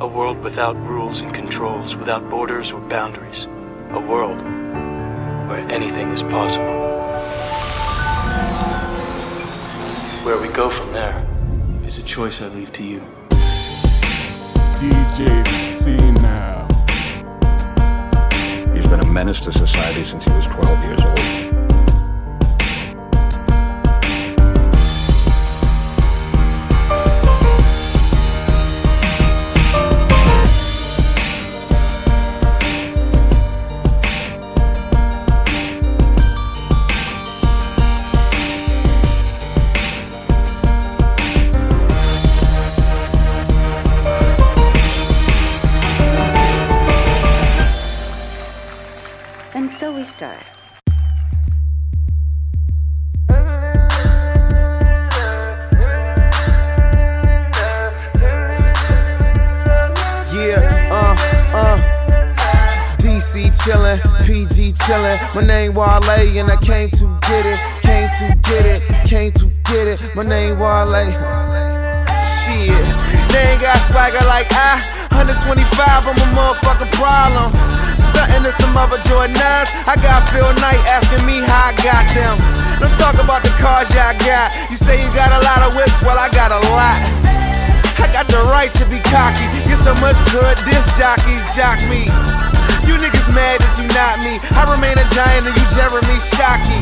A world without rules and controls, without borders or boundaries. A world where anything is possible. Where we go from there is a choice I leave to you. DJ C now. He's been a menace to society since he was 12 years old. Niggas mad as you not me. I remain a giant and you Jeremy Shockey.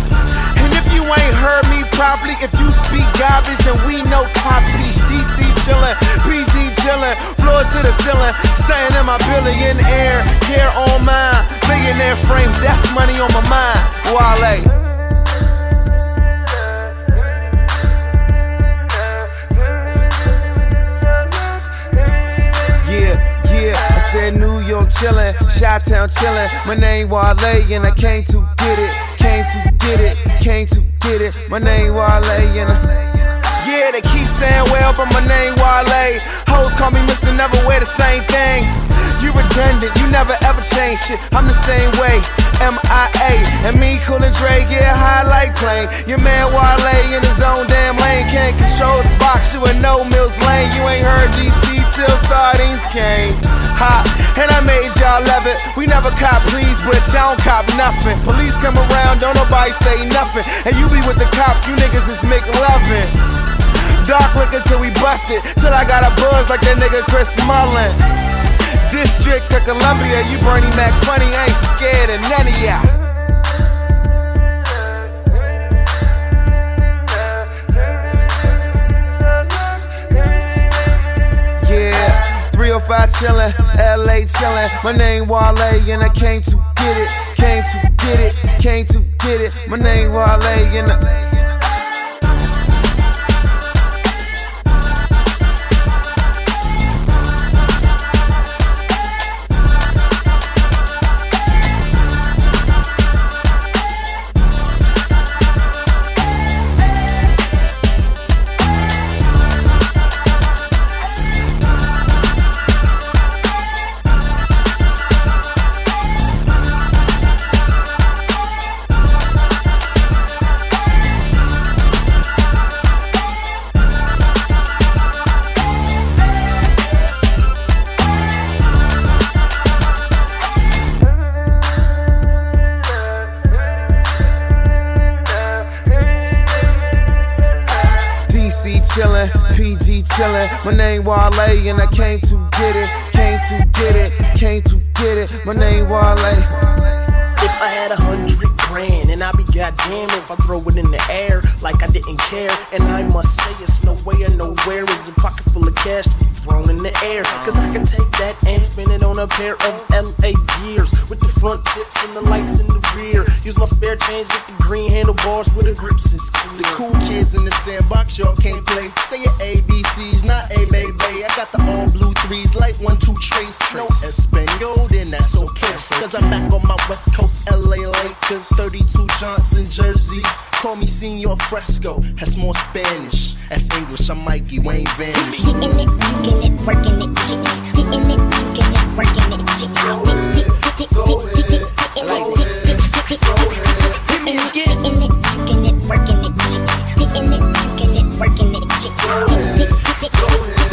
And if you ain't heard me properly, if you speak garbage, then we know top piece. DC chillin', PG chillin', floor to the ceiling, staying in my billionaire, care on mine. Billionaire frames, that's money on my mind. Wale. Said New York chillin', Chi Town chillin'. My name Wale and I came to get it, came to get it, came to get it. My name Wale and I. Yeah, they keep saying well, but my name Wale. Hoes call me Mr. Never wear the same thing. You redundant, you never ever change shit. I'm the same way. MIA. And me, Cool and Dre, get high like plane. Your man Wale in his own damn lane. Can't control the box, you in no Mills Lane. You ain't heard DC till sardines came. Hot, and I made y'all love it. We never cop please, but y'all don't cop nothing. Police come around, don't nobody say nothing. And you be with the cops, you niggas is making McLovin. Dark looking till we busted, till I got a buzz like that nigga Chris Mullin. District of Columbia, you Bernie Mac funny, I ain't scared of none of y'all. Yeah, 305 chillin', LA chillin'. My name Wale and I came to get it, came to get it, came to get it. My name Wale and I. My name Wale and I came to get it, came to get it, came to get it. My name Wale. If I had a hundred grand and I be goddamn if I throw it in the air like I didn't care. And I must say it's no way or nowhere is a pocket full of cash to be thrown in the air. Cause I can take that and spend it on a pair of LA gears with the front tips and the lights in the rear. Use my spare change, get the green handlebars with the grips is clear. The cool kids in the sandbox, y'all can't play. Say your ABCs, not A, baby. I got the all blue threes like one, two trace. No Espanol, then that's okay. Cause I'm back on my West Coast, LA Lakers. 32 Johnson jersey. Call me Senor Fresco. That's more Spanish. That's English. I'm Mikey Wayne Vanish. Getting it, working it, working it, getting it, working it, working it, Getting it, getting it, working it, working it, getting it, working it, working it,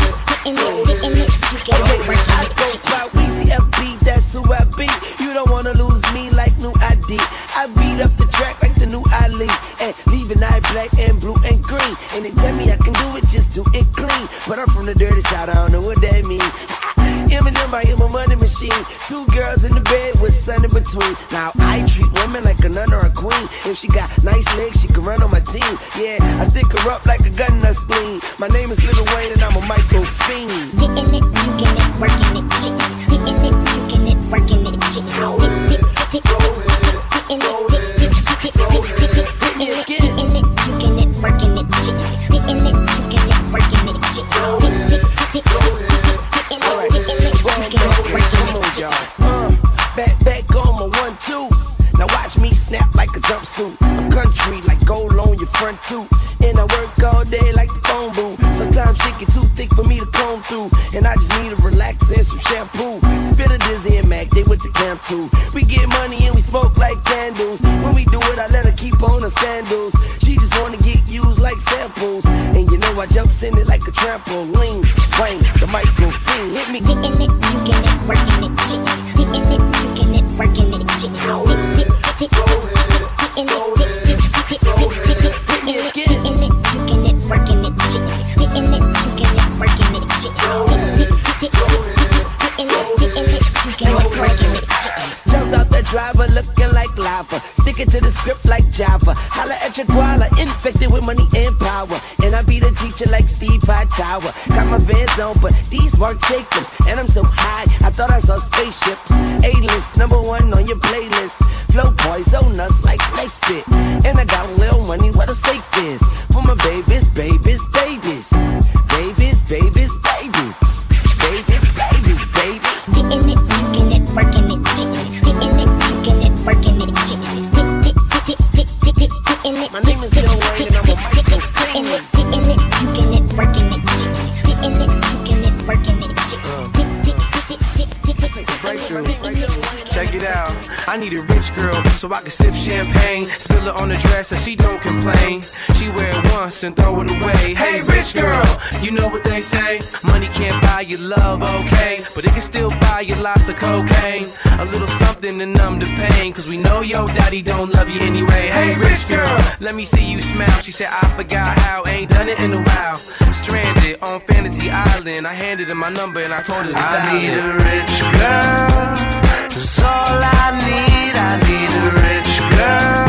getting it, getting it, getting it, working it, by WTFB, that's who I be. You don't wanna lose me like new ID. I beat up the track like the new Ali. And leaving eye black and blue and green. And they tell me I can do it, just do it clean. But I'm from the dirty side, I don't know what that mean. Eminem, I am a money machine. Two girls in the bed with sun in between. Now I treat women like a nun or a queen. If she got nice legs, she can run on my team. Yeah, I stick her up like a gun in her spleen. My name is Lil Wayne and I'm a micro fiend. Getting it, getting it, working it, getting it, getting it, working it, getting it, getting it, getting it, getting it, working it, getting it, getting it, working it, getting it, y'all. Uh, back, back on my one, two. Now watch me snap like a jumpsuit. I'm country like gold on your front tooth. And I work all day like the phone booth. Sometimes shit get too thick for me to comb through. And I just need a relax and some shampoo. Spit a dizzy and Mac, they with the camp too. We get money and we smoke like candles. When we do it, I let her keep on her sandals. She just wanna get used like samples. And you know I jumps in it like a trampoline. Wang, the micro fiend, hit me. Lava. Sticking to the script like Java. Holla at your guala, infected with money and power. And I be the teacher like Steve Hightower. Got my vans on, but these Marc Jacobs. And I'm so high, I thought I saw spaceships. A-list, number one on your playlist. Flow poison us like snake spit. And I got a little money where the safe is. For my babies, babies. Getting it, getting it, getting it, working it, getting it, getting it, working it, Check it out. I need a rich girl so I can sip champagne, spill it on the dress so she don't complain. She wear it once and throw it away. Hey, rich girl, you know what they say? Money can't buy you love, okay? But it can still buy you lots of cocaine. A little something to numb the pain, cause we know your daddy don't love you anyway. Hey, rich girl, let me see you smile. She said, I forgot how, ain't done it in a while. Stranded on Fantasy Island, I handed her my number and I told her to I need it. a rich girl. That's all I need. I need a rich girl.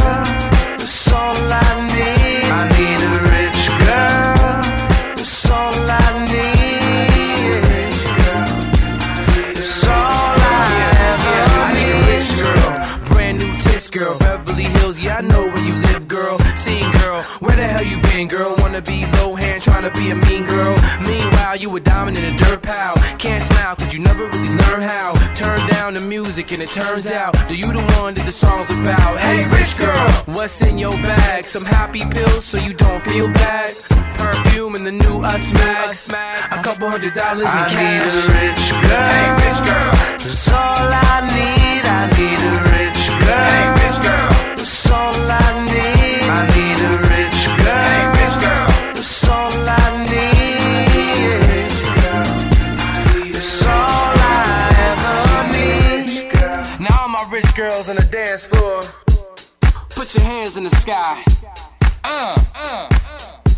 That's all I need. I need a rich girl. That's all I need. That's all I I need a rich girl, brand new tits girl, Beverly Hills, yeah I know where the hell you been, girl? Wanna be Lohan, trying to be a mean girl. Meanwhile, you a diamond in a dirt pile. Can't smile, cause you never really learn how. Turn down the music, and it turns out that you the one that the song's about. Hey, rich girl, what's in your bag? Some happy pills so you don't feel bad. Perfume and the new Us Mag. A couple hundred dollars in I cash. need a rich girl. Hey, rich girl. That's all I need. I need a rich girl. Hey, Put your hands in the sky. Uh, uh, uh.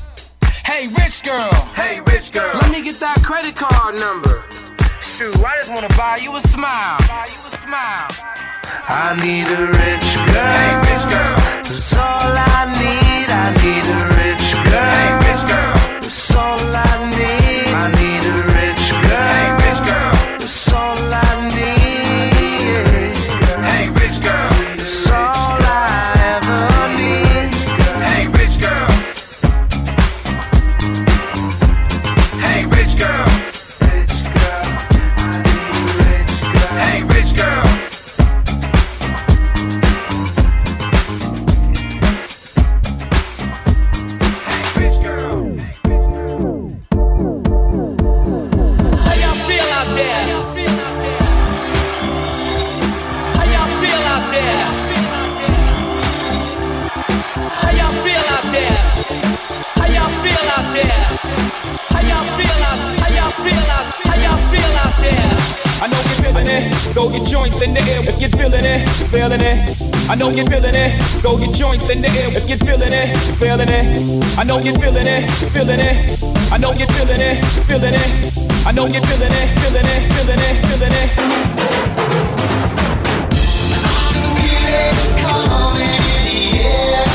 Hey, rich girl. Hey, rich girl. Let me get that credit card number. Shoot, I just wanna buy you a smile. Buy you a smile. I need a rich girl. Hey, rich girl. That's all I need. I need a rich girl. Hey, rich girl. That's all I need. I need it, go get joints in the air if you're feeling it, feeling it. I know you're feeling it, go get joints in the air if you're feeling it, feeling it. I know you're feeling it, feeling it. I know you're feeling it, feeling it. I know you're feeling it, feeling it, feeling it, feeling it. Feeling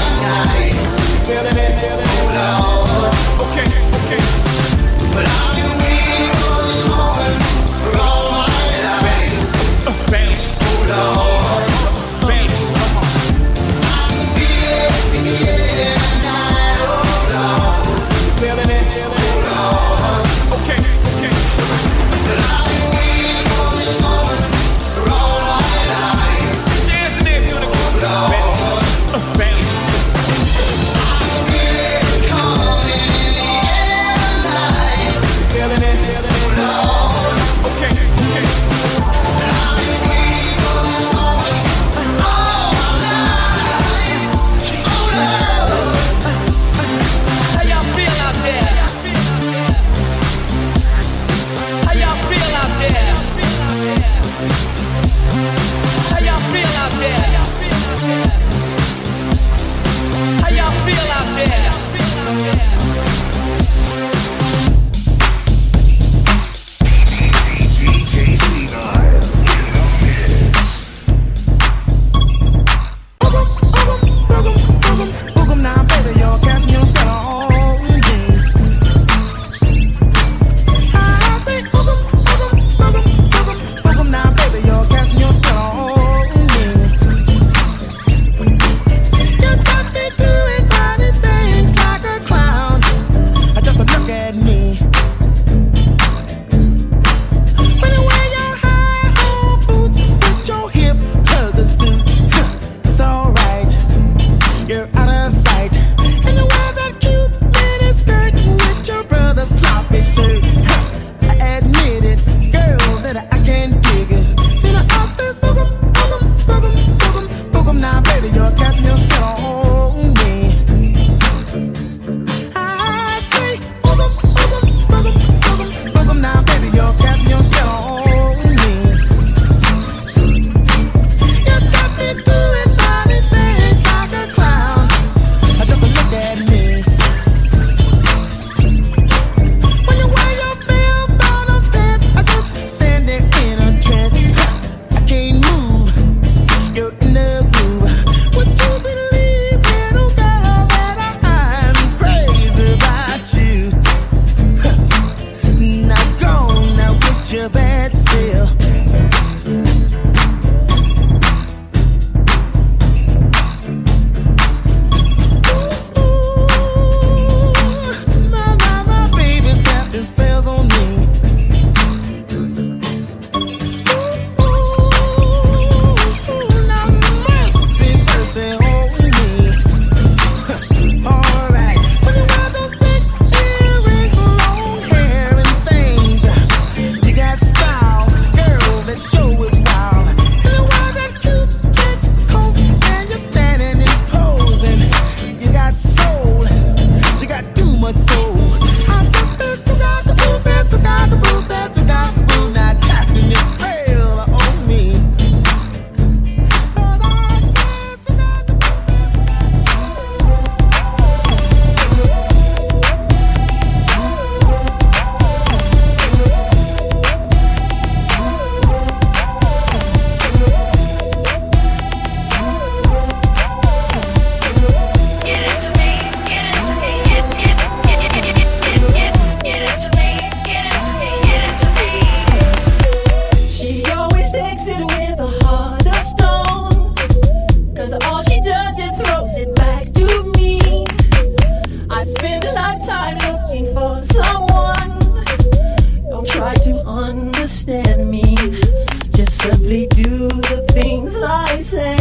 Simply do the things I say.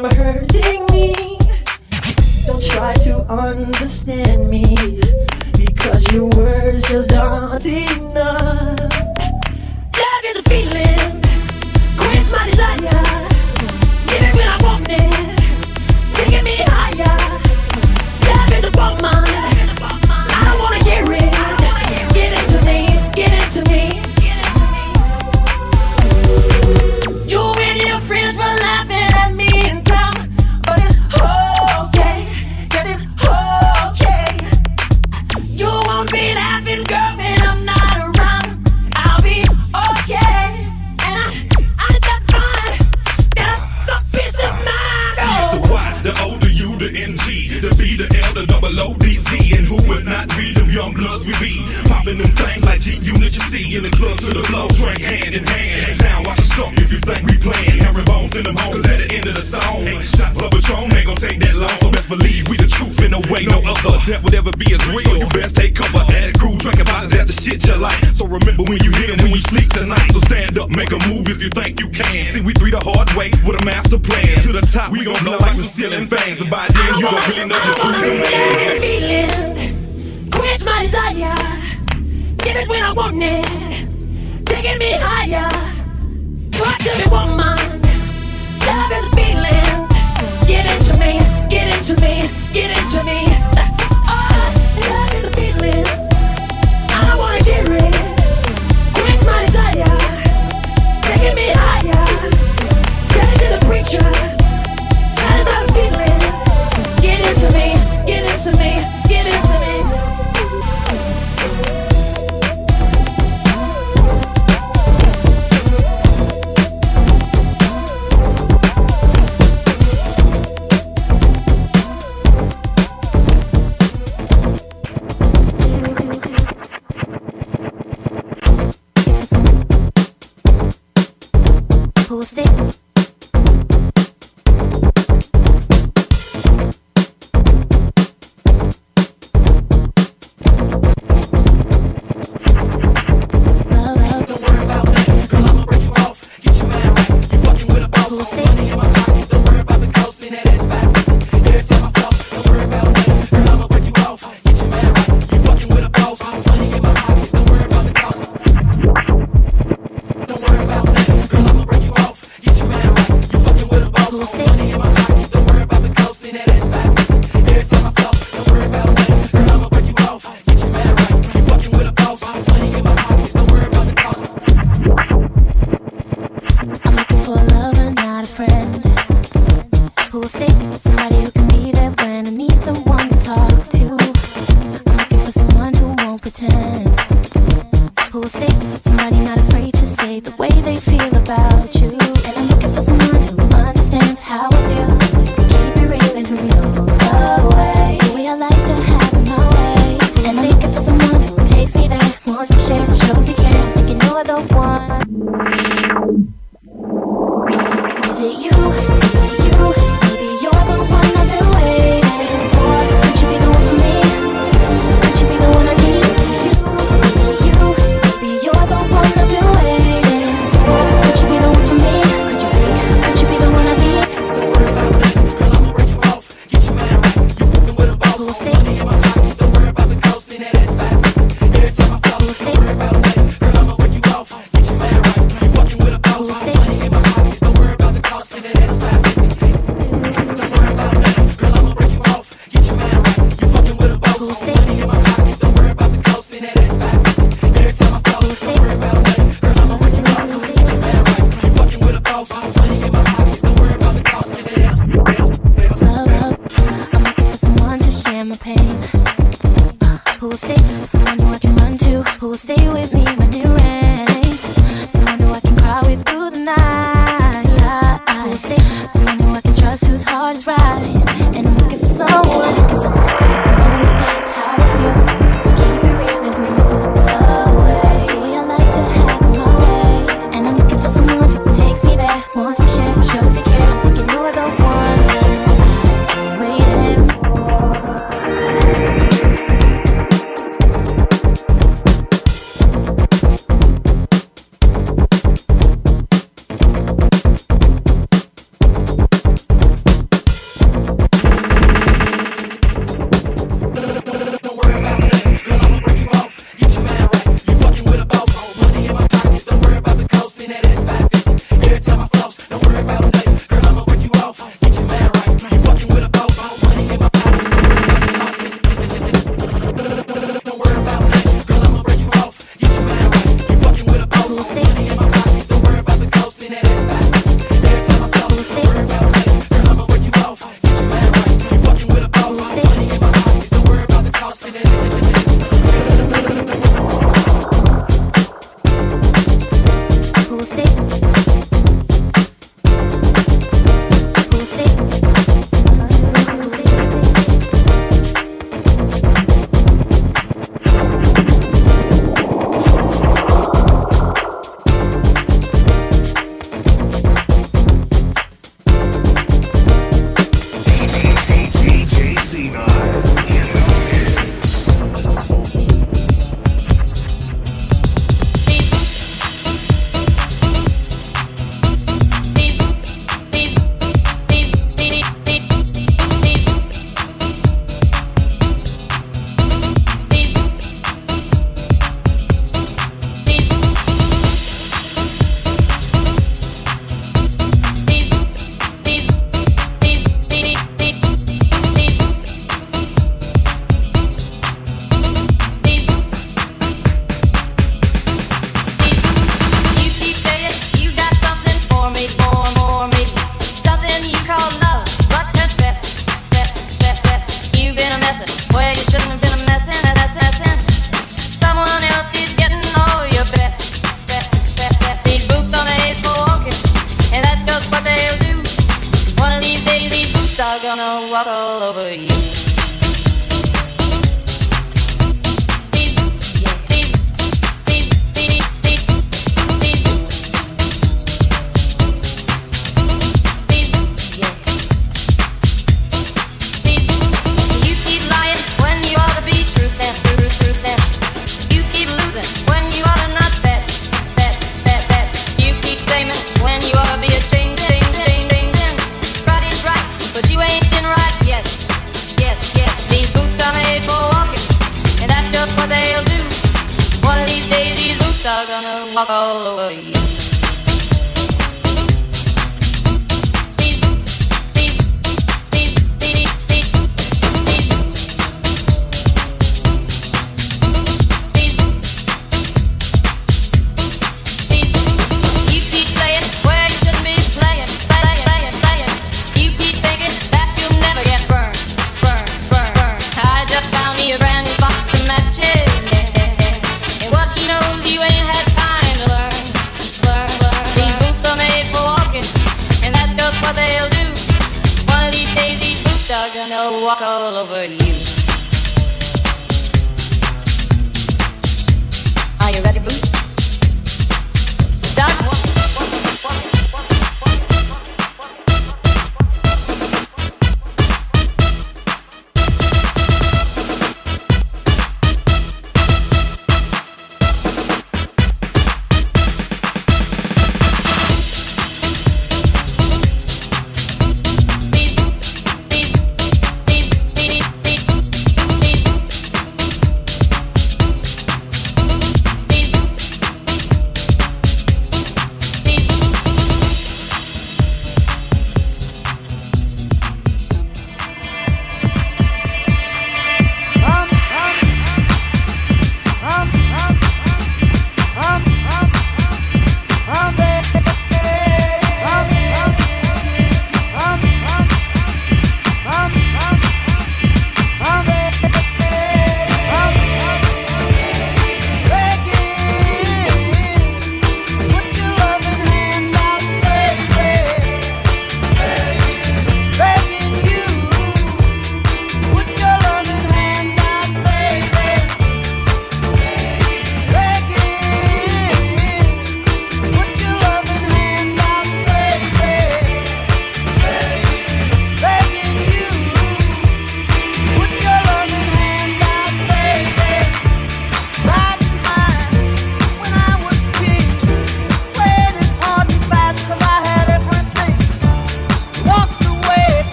from hurting me. Don't try to understand me because your words just aren't enough. Love is a feeling, quench my desire. Give it when I want it, taking me higher. Love is a bomb.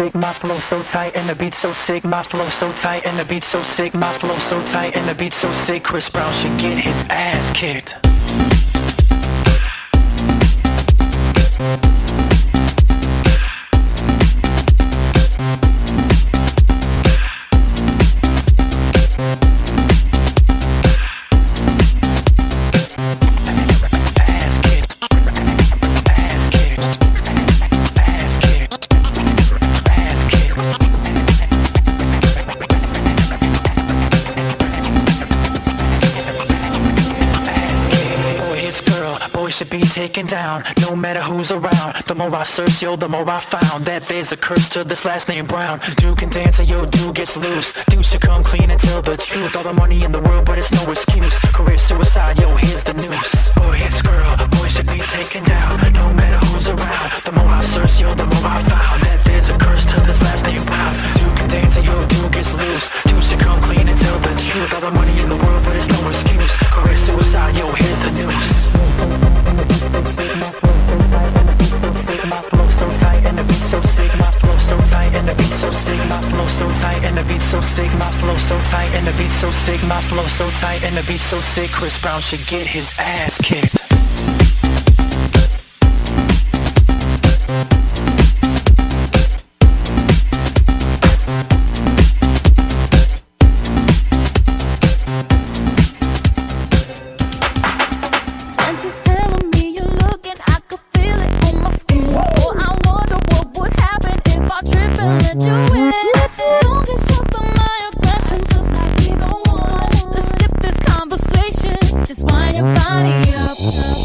Sick, my flow so tight and the beat so sick, my flow so tight and the beat so sick, my flow so tight and the beat so sick. Chris Brown should get his ass kicked. Taken down. No matter who's around The more I search, yo, the more I found That there's a curse to this last name Brown. Dude can dance and yo, dude gets loose. Dude should come clean and tell the truth. All the money in the world, but it's no excuse. Career suicide, yo, here's the news Boy hits girl, boy should be taken down. No matter who's around The more I search, yo, the more I found That there's a curse to this last name Brown. Dude can dance and yo, dude gets loose. Dude should come clean and tell the truth. All the money in the world, but it's no excuse. Career suicide, yo, here's the news so tight and the beat so sick, my flow so tight and the beat so sick, my flow so tight and the beat so sick. Chris Brown should get his ass kicked. Just wind your body up. Don't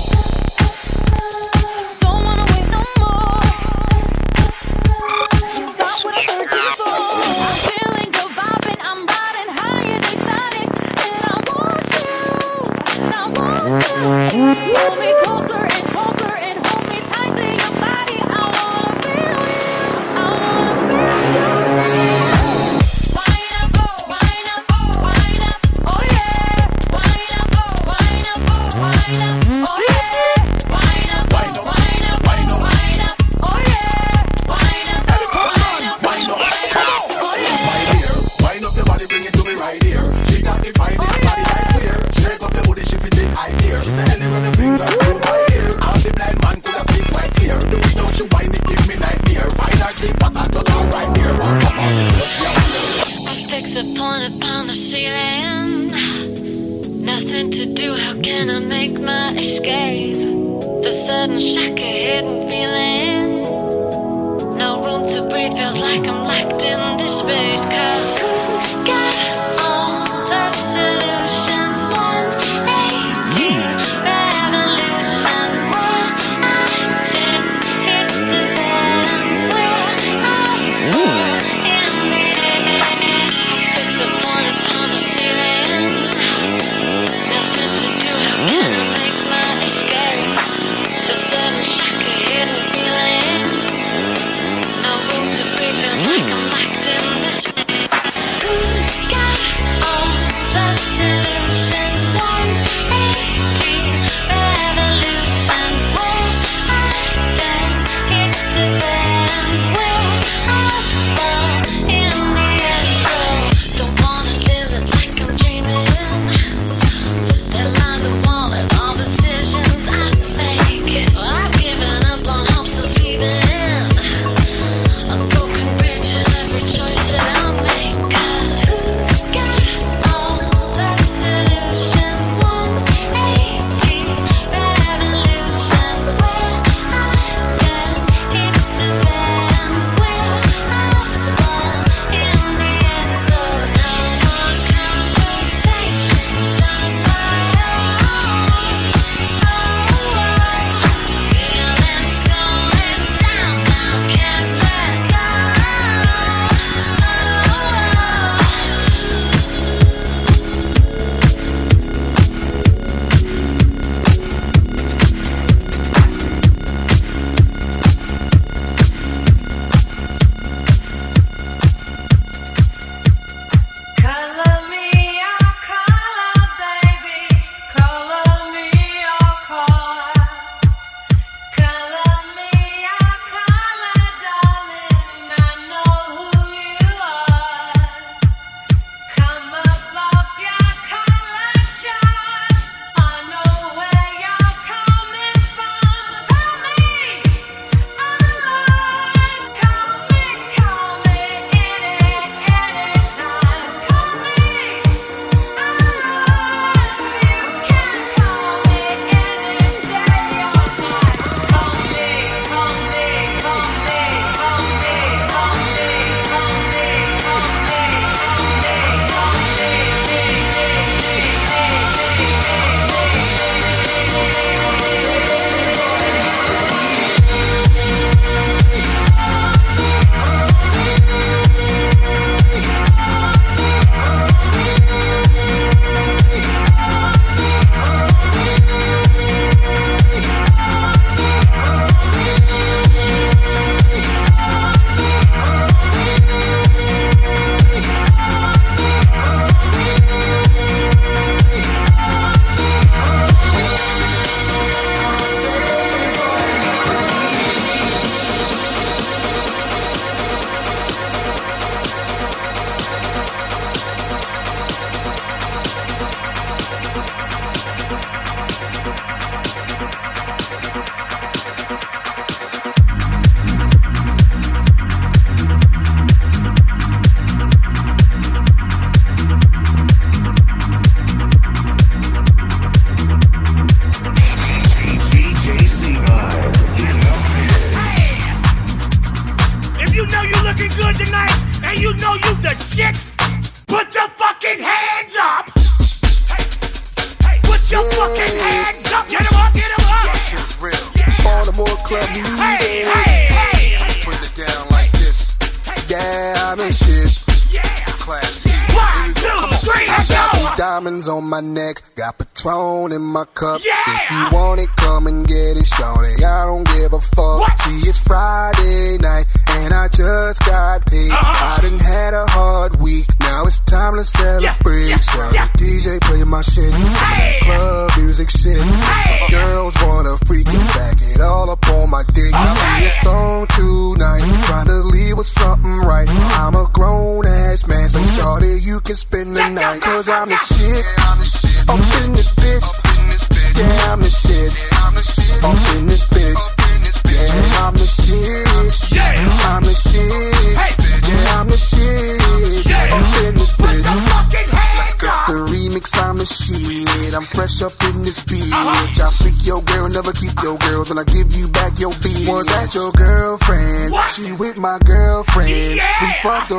fucked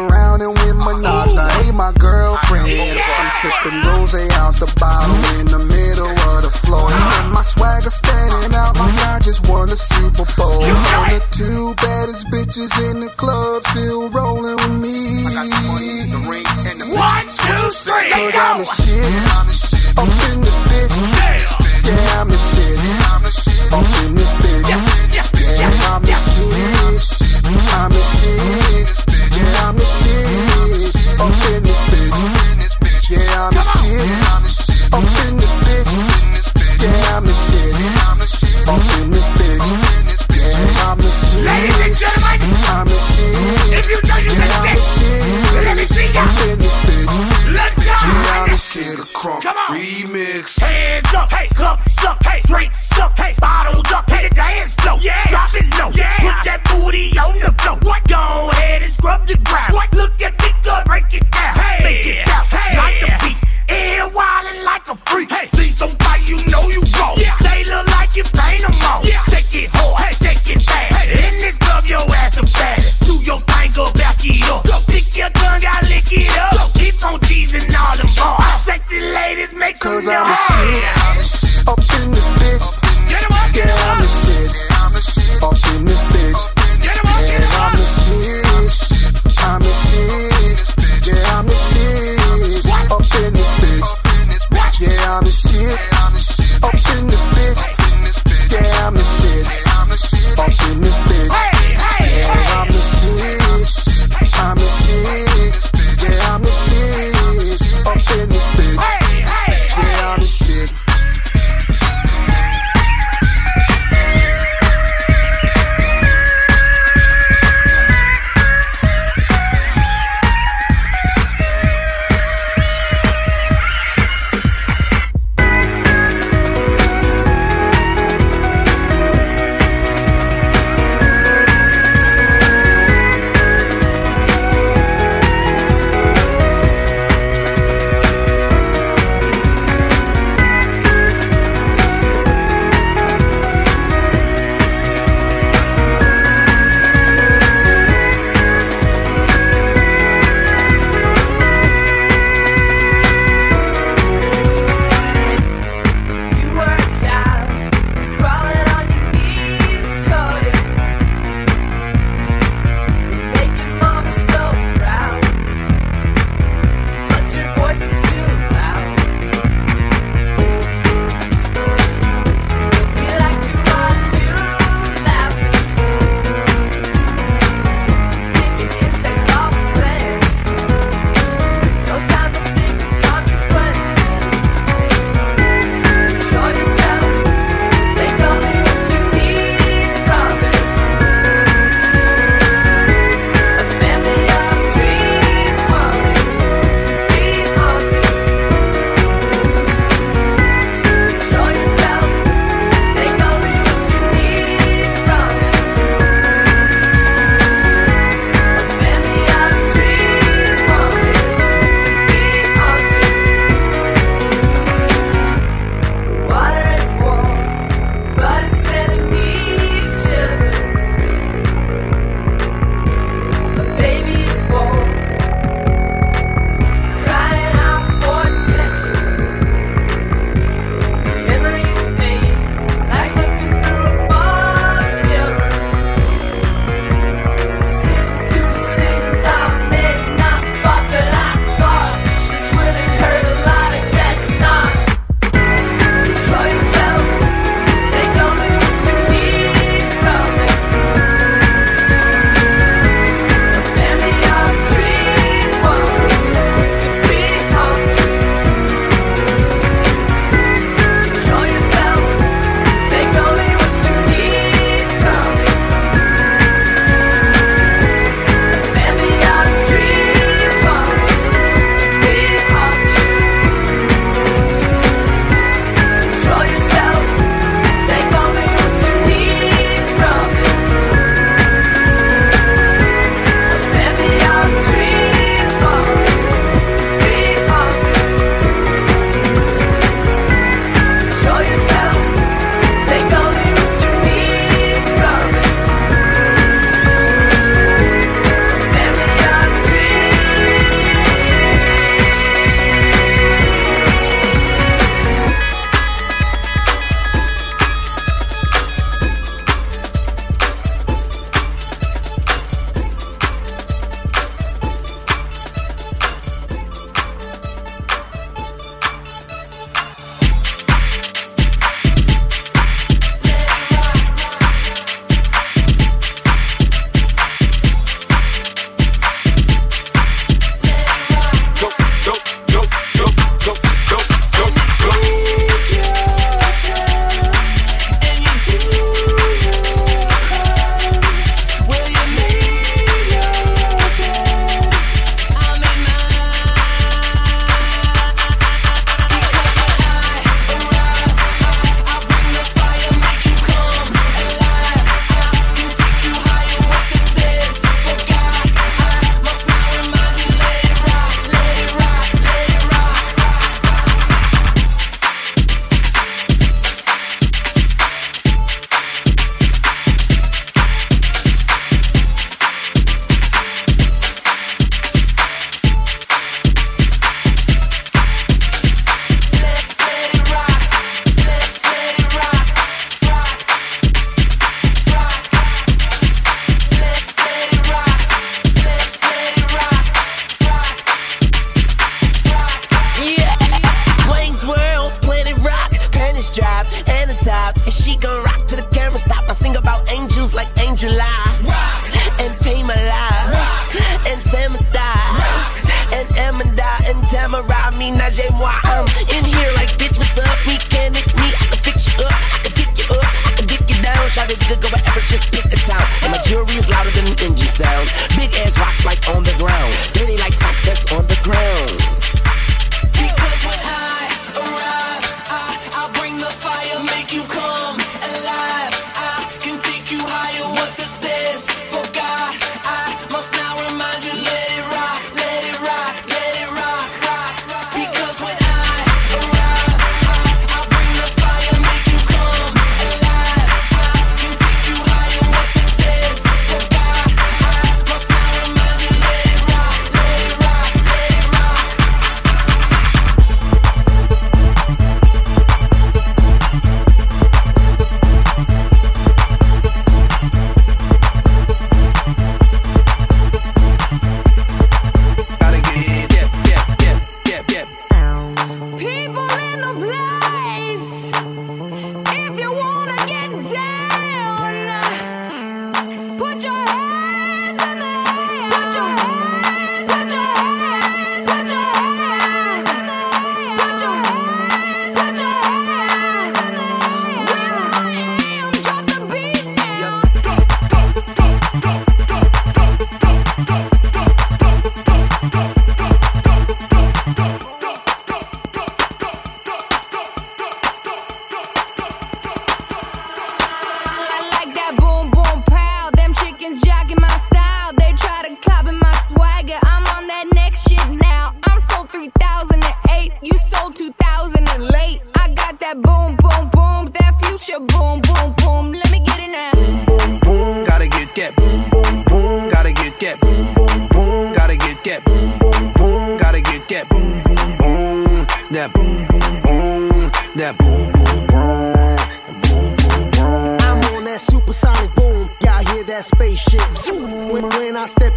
I'm in here like bitch, what's up? Mechanic me, I can fix you up, I can get you up, I can get you down. Try to could go wherever, just pick a town. And my jewelry is louder than an engine sound. Big ass rocks like on the ground. Dirty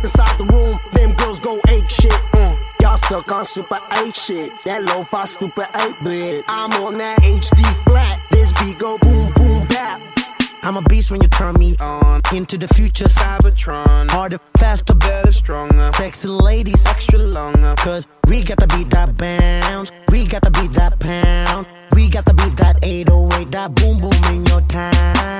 inside the room, them girls go ape shit. Mm. Y'all stuck on super ape shit. That low fi stupid ape bit. I'm on that HD flat. This beat go boom boom bap. I'm a beast when you turn me on. Into the future, Cybertron. Harder, faster, better, stronger. Sexy ladies, extra longer. Cause we got to beat that bounce. We got to beat that pound. We got to beat that 808, that boom boom in your time.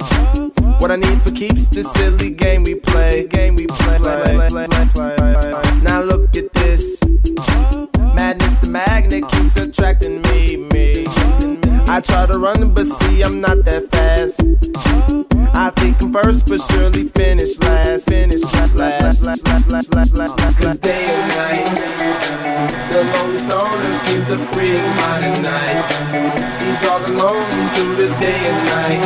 Uh, what I need for keeps this silly game we play. Game we play. try to run, but see, I'm not that fast. I think I'm first, but surely finish last. Finish last, last, last, last, last, last, last, last. Cause day and night, the lonely stoner seems to free his mind at night. He's all alone through the day and night.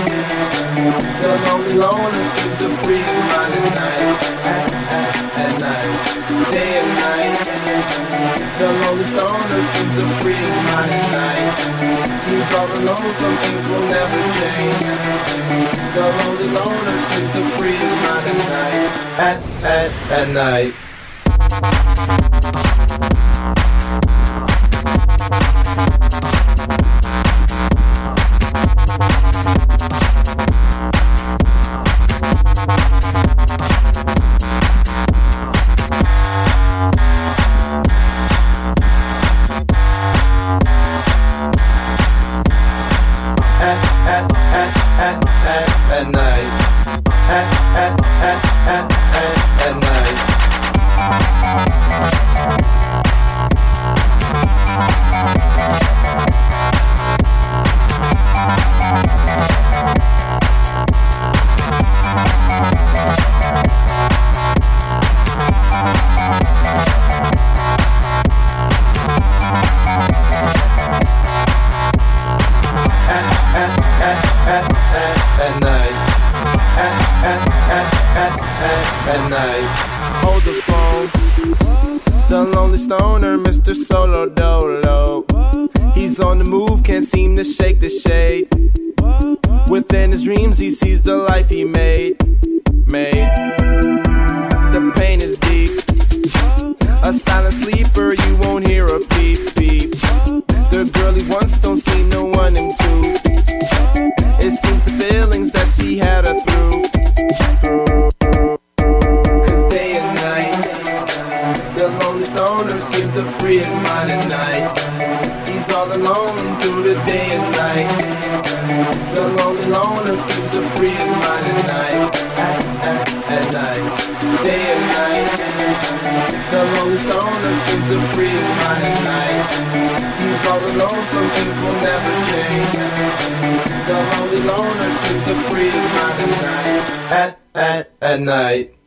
The lonely loner seems to free his mind at night. At, at, at night, day and night. The lonely stoner seems to free his mind at night. Cause all the lonesome things will never change. The lonely loner sleep to free his mind at night. At, at, at night. to night.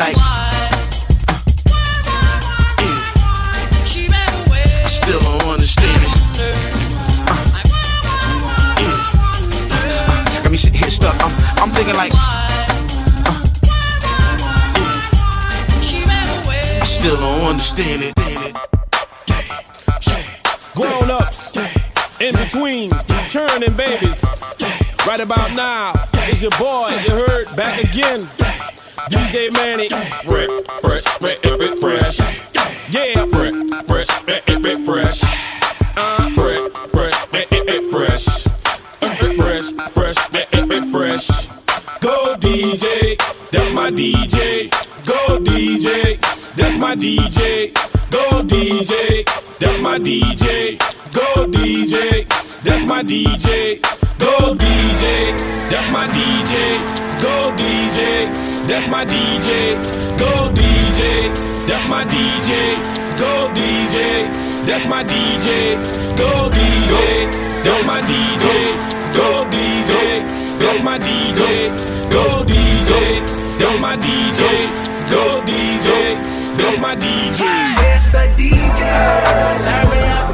like. I still don't understand it. Uh, mm, uh. Got me sitting here stuck. I'm, thinking like. I still don't understand it. Grown ups, in between, churning babies. Right about now, it's your boy, you heard, back again. DJ Manny. Fresh, fresh, fresh, fresh, fresh. Yeah. Fresh, fresh, uh-huh. fresh, fresh. Uh, fresh, fresh, fresh, fresh, fresh, fresh, fresh. Go DJ, that's my DJ. Go DJ, that's my DJ. Go DJ, that's my DJ. Go DJ, that's my DJ my DJ, go DJ, that's my DJ, go DJ, that's my DJ, go DJ, that's my DJ, go DJ, that's my DJ, go DJ, that's my DJ, go DJ, that's my DJ, go DJ, that's my DJ. It's the DJ, turn me up.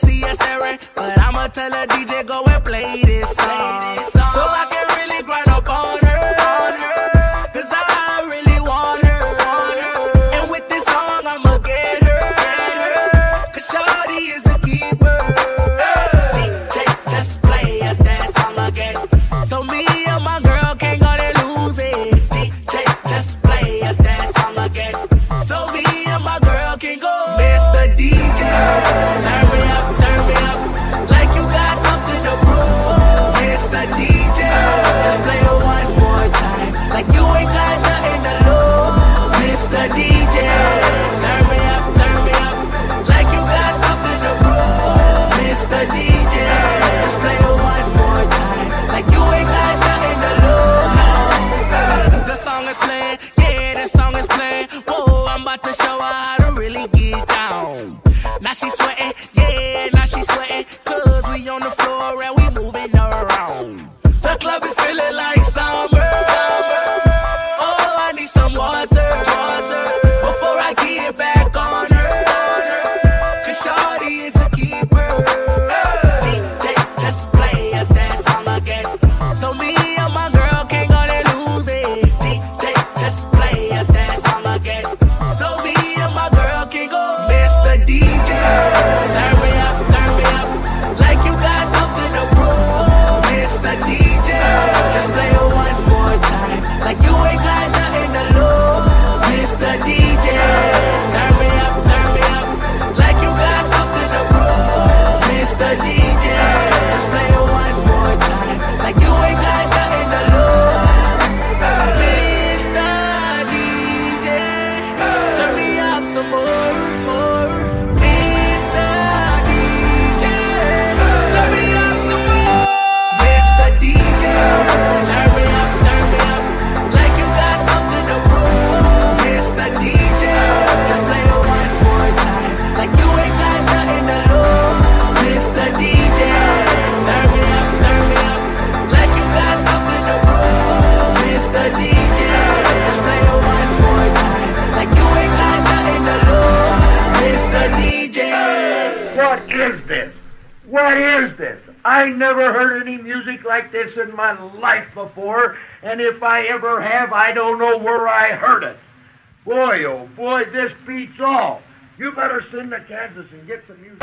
See a staring. But I'ma tell a DJ go What is this? What is this? I never heard any music like this in my life before, and if I ever have, I don't know where I heard it. Boy, oh boy, this beats all. You better send to Kansas and get some music.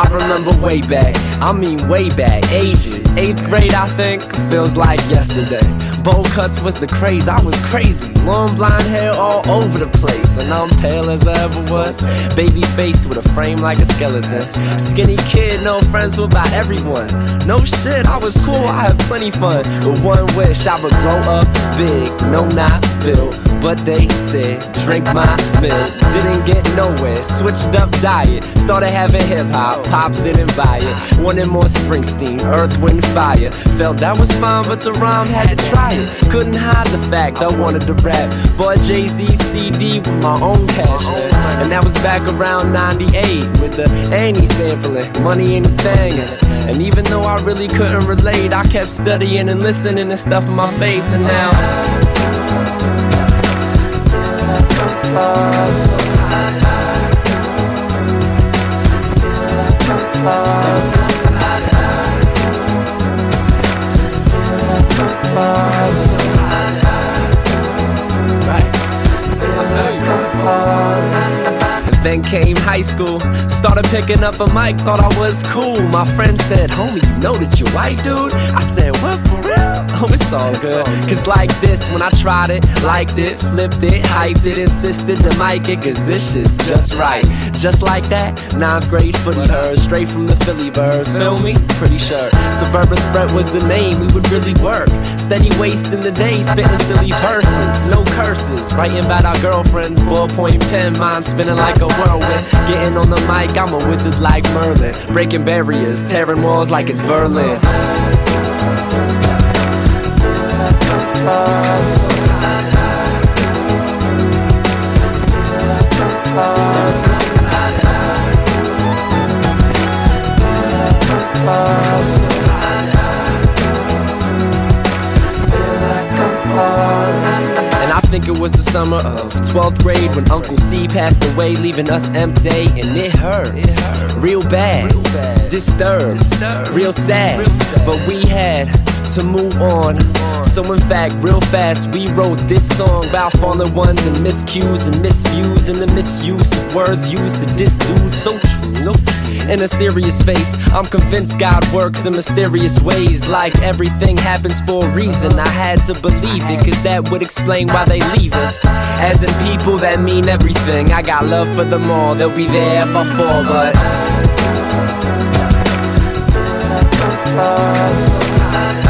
I remember way back, I mean way back, ages. Eighth grade, I think, feels like yesterday. Bowl cuts was the craze, I was crazy. Long blonde hair all over the place, and I'm pale as I ever was. Baby face with a frame like a skeleton. Skinny kid, no friends with about everyone. No shit, I was cool, I had plenty fun. But one wish, I would grow up big. No, not Bill, but they said, drink my milk. Didn't get nowhere, switched up diet. Started having hip hop, pops didn't buy it. Wanted more Springsteen, Earth, Wind, Fire. Felt that was fine, but the rhyme had to try Couldn't hide the fact I wanted to rap. Bought Jay Z CD with my own cash. And that was back around 98 with the Annie sampling, money ain't a thing. And even though I really couldn't relate, I kept studying and listening and stuff in my face. And now. Then came high school, started picking up a mic, thought I was cool. My friend said, Homie, you know that you're white, dude? I said, What for real? Oh, it's all good. Cause like this, when I tried it, liked it, flipped it, hyped it, insisted to mic it, cause this shit's just right. Just like that, ninth grade footy heard, straight from the Philly birds. Feel me? Pretty sure. Suburban Threat was the name, we would really work. Steady wasting the day, spitting silly verses, no curses. Writing about our girlfriends, ballpoint pen, mind spinning like a whirlwind. Getting on the mic, I'm a wizard like Merlin. Breaking barriers, tearing walls like it's Berlin. Think it was the summer of 12th grade when Uncle C passed away, leaving us empty, and it hurt. Real bad, disturbed, real sad. But we had to move on. So, in fact, real fast, we wrote this song about fallen ones and miscues and misviews and the misuse of words used to diss dudes. So true. In a serious face, I'm convinced God works in mysterious ways. Like everything happens for a reason. I had to believe it, cause that would explain why they leave us. As in people that mean everything. I got love for them all, they'll be there if I fall, but. Cause I'm so